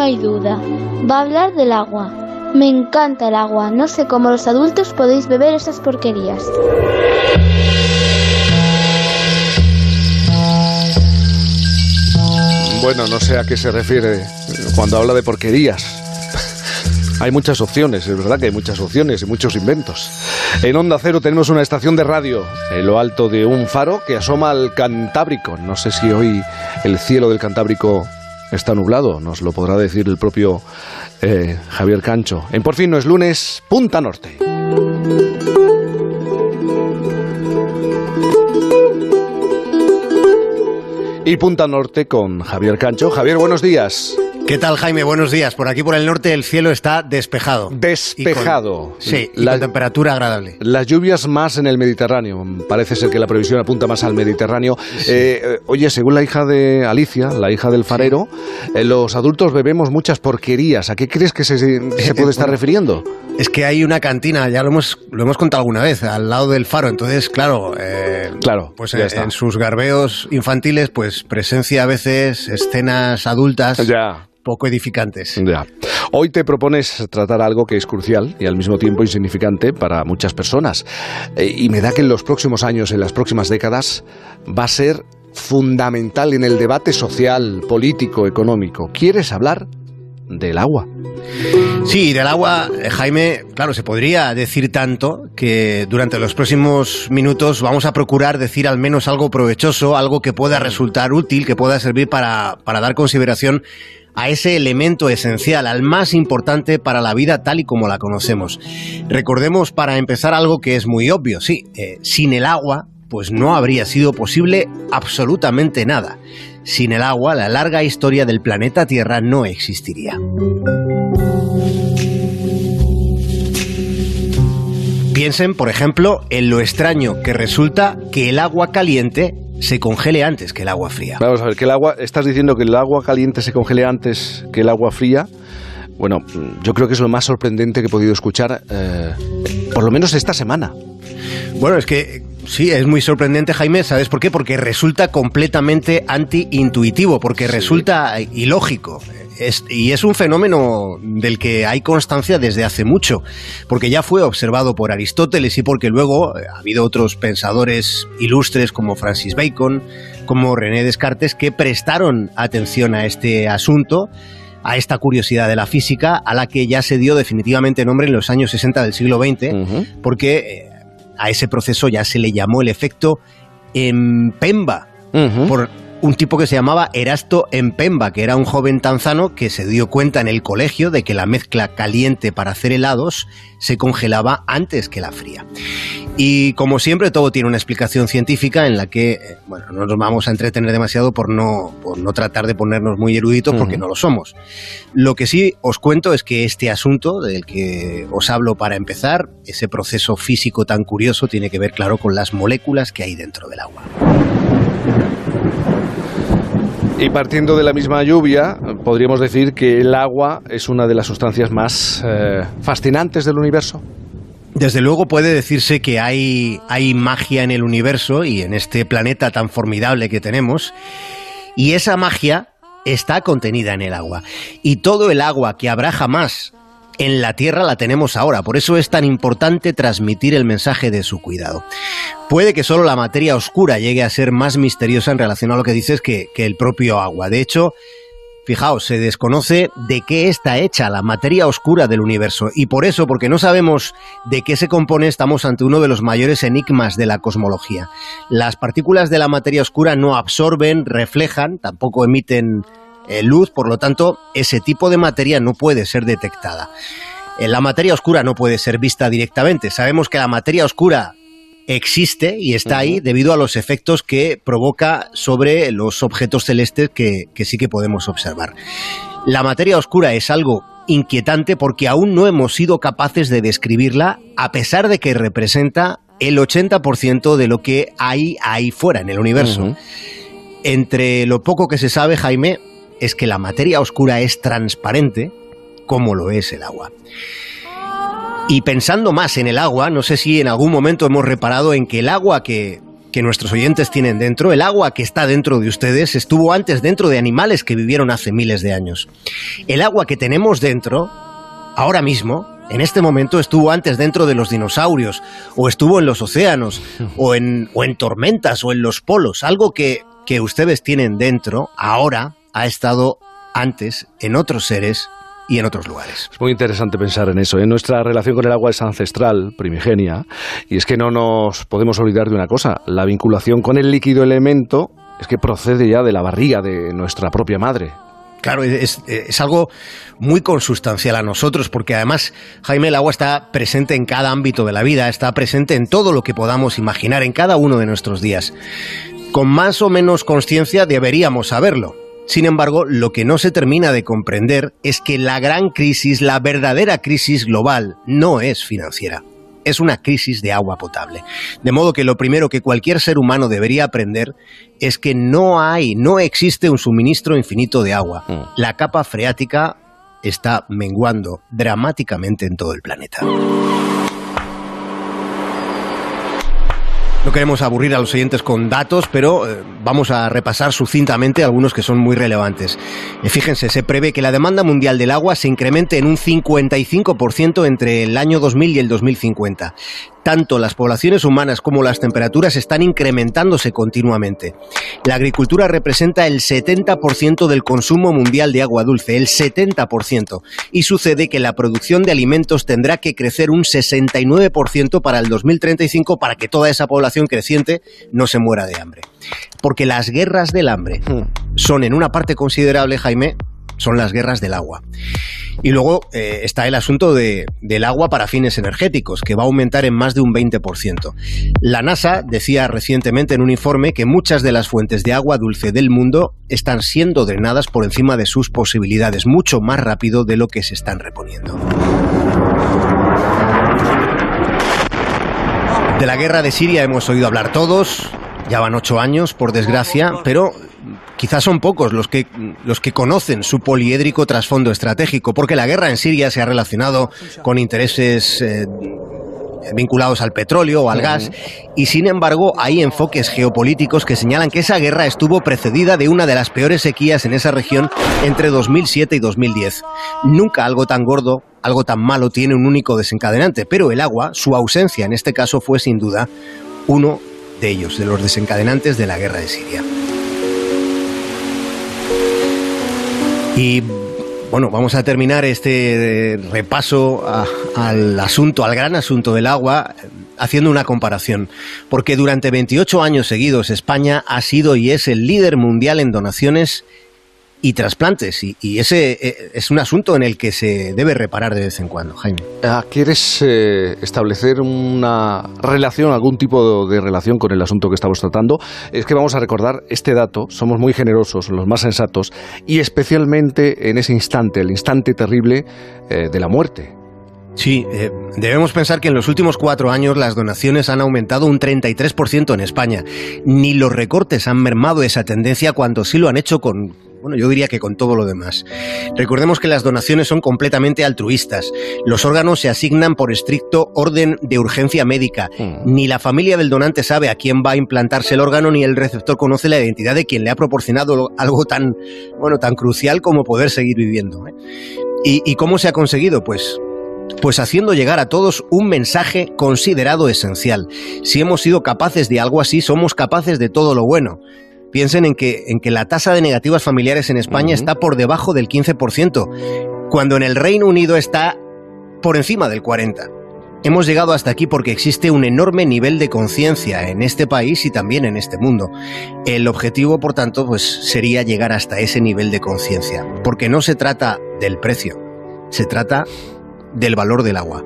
no hay duda. Va a hablar del agua. Me encanta el agua. No sé cómo los adultos podéis beber esas porquerías. Bueno, no sé a qué se refiere cuando habla de porquerías. Hay muchas opciones, es verdad que hay muchas opciones y muchos inventos. En Onda Cero tenemos una estación de radio en lo alto de un faro que asoma al Cantábrico. No sé si hoy el cielo del Cantábrico está nublado, nos lo podrá decir el propio eh, Javier Cancho. En Por fin no es lunes, Punta Norte. Y Punta Norte con Javier Cancho. Javier, buenos días. ¿Qué tal, Jaime? Buenos días. Por aquí, por el norte, el cielo está despejado. Despejado. sí, y la, con temperatura agradable. Las lluvias más en el Mediterráneo. Parece ser que la previsión apunta más al Mediterráneo. Eh, oye, según la hija de Alicia, la hija del farero, eh, los adultos bebemos muchas porquerías. ¿A qué crees que se, se puede estar refiriendo? Es que hay una cantina, ya lo hemos, lo hemos contado alguna vez, al lado del faro. Entonces, claro, eh, claro pues en, sus garbeos infantiles, pues presencia a veces escenas adultas. Ya poco edificantes. Ya. Hoy te propones tratar algo que es crucial y al mismo tiempo insignificante para muchas personas. Eh, y me da que en los próximos años, en las próximas décadas, va a ser fundamental en el debate social, político, económico. ¿Quieres hablar del agua? Sí, del agua, eh, Jaime, claro, se podría decir tanto que durante los próximos minutos vamos a procurar decir al menos algo provechoso, algo que pueda resultar útil, que pueda servir para, para dar consideración a ese elemento esencial, al más importante para la vida tal y como la conocemos. Recordemos para empezar algo que es muy obvio, sí, eh, sin el agua pues no habría sido posible absolutamente nada. Sin el agua, la larga historia del planeta Tierra no existiría. Piensen, por ejemplo, en lo extraño que resulta que el agua caliente se congele antes que el agua fría. Vamos a ver, que el agua, estás diciendo que el agua caliente se congele antes que el agua fría. Bueno, yo creo que es lo más sorprendente que he podido escuchar, eh, por lo menos esta semana. Bueno, es que sí, es muy sorprendente, Jaime. ¿Sabes por qué? Porque resulta completamente anti-intuitivo, porque resulta ilógico y es un fenómeno del que hay constancia desde hace mucho, porque ya fue observado por Aristóteles y porque luego eh, ha habido otros pensadores ilustres como Francis Bacon, como René Descartes, que prestaron atención a este asunto a esta curiosidad de la física, a la que ya se dio definitivamente nombre en los años 60 del siglo XX, porque eh, a ese proceso ya se le llamó el efecto Empemba, por un tipo que se llamaba Erasto Empemba, que era un joven tanzano que se dio cuenta en el colegio de que la mezcla caliente para hacer helados se congelaba antes que la fría. Y como siempre, todo tiene una explicación científica en la que, eh, bueno, no nos vamos a entretener demasiado por no, por no tratar de ponernos muy eruditos porque no lo somos. Lo que sí os cuento es que este asunto del que os hablo para empezar, ese proceso físico tan curioso, tiene que ver, claro, con las moléculas que hay dentro del agua. Y partiendo de la misma lluvia, podríamos decir que el agua es una de las sustancias más eh, fascinantes del universo. Desde luego puede decirse que hay, hay magia en el universo y en este planeta tan formidable que tenemos. Y esa magia está contenida en el agua. Y todo el agua que habrá jamás en la Tierra la tenemos ahora. Por eso es tan importante transmitir el mensaje de su cuidado. Puede que solo la materia oscura llegue a ser más misteriosa en relación a lo que dices que, el propio agua. De hecho, Fijaos, se desconoce de qué está hecha la materia oscura del universo y por eso, porque no sabemos de qué se compone, estamos ante uno de los mayores enigmas de la cosmología. Las partículas de la materia oscura no absorben, reflejan, tampoco emiten eh, luz, por lo tanto, ese tipo de materia no puede ser detectada. Eh, la materia oscura no puede ser vista directamente. Sabemos que la materia oscura existe y está ahí debido a los efectos que provoca sobre los objetos celestes que, que sí que podemos observar. La materia oscura es algo inquietante porque aún no hemos sido capaces de describirla a pesar de que representa el 80% de lo que hay ahí fuera en el universo. Entre lo poco que se sabe, Jaime, es que la materia oscura es transparente como lo es el agua. Y pensando más en el agua, no sé si en algún momento hemos reparado en que el agua que, que nuestros oyentes tienen dentro, el agua que está dentro de ustedes, estuvo antes dentro de animales que vivieron hace miles de años. El agua que tenemos dentro, ahora mismo, en este momento estuvo antes dentro de los dinosaurios, o estuvo en los océanos, o en, o en tormentas, o en los polos. Algo que, que ustedes tienen dentro, ahora, ha estado antes en otros seres y en otros lugares. Es muy interesante pensar en eso. ¿eh? Nuestra relación con el agua es ancestral, primigenia, y es que no nos podemos olvidar de una cosa. La vinculación con el líquido elemento es que procede ya de la barriga de nuestra propia madre. Claro, es, es, algo muy consustancial a nosotros, porque además, Jaime, el agua está presente en cada ámbito de la vida, está presente en todo lo que podamos imaginar, en cada uno de nuestros días. Con más o menos conciencia deberíamos saberlo. Sin embargo, lo que no se termina de comprender es que la gran crisis, la verdadera crisis global, no es financiera. Es una crisis de agua potable. De modo que lo primero que cualquier ser humano debería aprender es que no hay, no existe un suministro infinito de agua. Mm. La capa freática está menguando dramáticamente en todo el planeta. No queremos aburrir a los oyentes con datos, pero eh, vamos a repasar sucintamente algunos que son muy relevantes. Eh, fíjense, se prevé que la demanda mundial del agua se incremente en un 55% entre el año 2000 y el 2050 tanto las poblaciones humanas como las temperaturas están incrementándose continuamente. La agricultura representa el 70% del consumo mundial de agua dulce, el 70%, y sucede que la producción de alimentos tendrá que crecer un 69% para el 2035 para que toda esa población creciente no se muera de hambre. Porque las guerras del hambre hmm. son en una parte considerable, Jaime, son las guerras del agua. Y luego eh, está el asunto de, del agua para fines energéticos, que va a aumentar en más de un 20%. La NASA decía recientemente en un informe que muchas de las fuentes de agua dulce del mundo están siendo drenadas por encima de sus posibilidades, mucho más rápido de lo que se están reponiendo. De la guerra de Siria hemos oído hablar todos, ya van ocho años, por desgracia, pero quizás son pocos los que, los que conocen su poliédrico trasfondo estratégico, porque la guerra en Siria se ha relacionado con intereses eh, vinculados al petróleo o al gas, y sin embargo hay enfoques geopolíticos que señalan que esa guerra estuvo precedida de una de las peores sequías en esa región entre 2007 y 2010. Nunca algo tan gordo, algo tan malo tiene un único desencadenante, pero el agua, su ausencia en este caso fue sin duda uno de ellos, de los desencadenantes de la guerra de Siria. Y bueno, vamos a terminar este repaso al asunto, al gran asunto del agua, haciendo una comparación. Porque durante 28 años seguidos España ha sido y es el líder mundial en donaciones y trasplantes. Y, ese eh, es un asunto en el que se debe reparar de vez en cuando, Jaime. Ah, ¿Quieres eh, establecer una relación, algún tipo de relación con el asunto que estamos tratando? Es que vamos a recordar este dato, somos muy generosos, los más sensatos, y especialmente en ese instante, el instante terrible eh, de la muerte. Sí, debemos pensar que en los últimos cuatro años las donaciones han aumentado un 33% en España. Ni los recortes han mermado esa tendencia cuando sí lo han hecho con, bueno, yo diría que con todo lo demás. Recordemos que las donaciones son completamente altruistas. Los órganos se asignan por estricto orden de urgencia médica. Hmm. Ni la familia del donante sabe a quién va a implantarse el órgano, ni el receptor conoce la identidad de quien le ha proporcionado algo tan, bueno, tan crucial como poder seguir viviendo. ¿eh? ¿Y, ¿Y cómo se ha conseguido? Pues pues haciendo llegar a todos un mensaje considerado esencial. Si hemos sido capaces de algo así, somos capaces de todo lo bueno. Piensen en que, en que la tasa de negativas familiares en España está por debajo del 15%, cuando en el Reino Unido está por encima del 40%. Hemos llegado hasta aquí porque existe un enorme nivel de conciencia en este país y también en este mundo. El objetivo, por tanto, pues sería llegar hasta ese nivel de conciencia, porque no se trata del precio, se trata del valor del agua.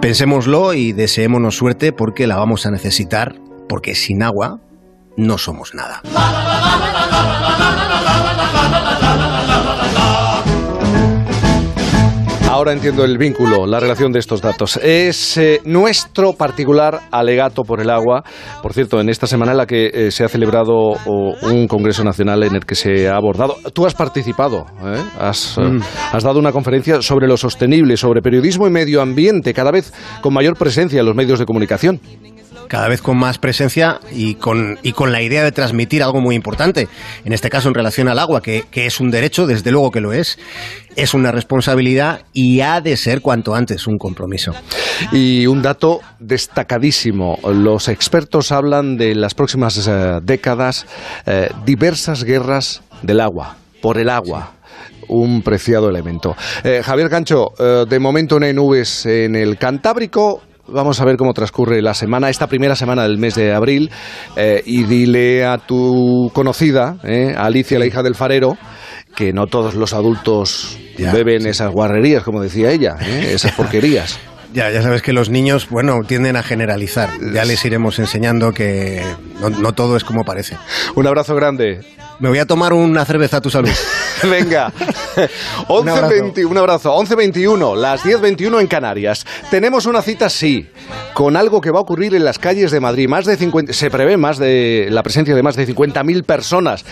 Pensémoslo y deseémonos suerte porque la vamos a necesitar, porque sin agua no somos nada. Ahora entiendo el vínculo, la relación de estos datos. Es eh, nuestro particular alegato por el agua. Por cierto, en esta semana en la que eh, se ha celebrado un Congreso Nacional en el que se ha abordado. Tú has participado, ¿eh? has, mm. has dado una conferencia sobre lo sostenible, sobre periodismo y medio ambiente, cada vez con mayor presencia en los medios de comunicación. Cada vez con más presencia y con, y con la idea de transmitir algo muy importante, en este caso en relación al agua, que, que es un derecho, desde luego que lo es, es una responsabilidad y ha de ser cuanto antes un compromiso. Y un dato destacadísimo, los expertos hablan de las próximas eh, décadas eh, diversas guerras del agua, por el agua un preciado elemento. Eh, Javier Cancho, de momento no hay nubes en el Cantábrico. Vamos a ver cómo transcurre la semana, esta primera semana del mes de abril. Eh, y dile a tu conocida, Alicia, la hija del farero, que no todos los adultos beben esas guarrerías, como decía ella, esas porquerías. Ya, ya sabes que los niños, bueno, tienden a generalizar. Ya les iremos enseñando que no, todo es como parece. Un abrazo grande. Me voy a tomar una cerveza a tu salud. Venga. 11, un abrazo. 11.21, las 10.21 en Canarias. Tenemos una cita, sí, con algo que va a ocurrir en las calles de Madrid. Más de 50, se prevé más de la presencia de más de 50.000 personas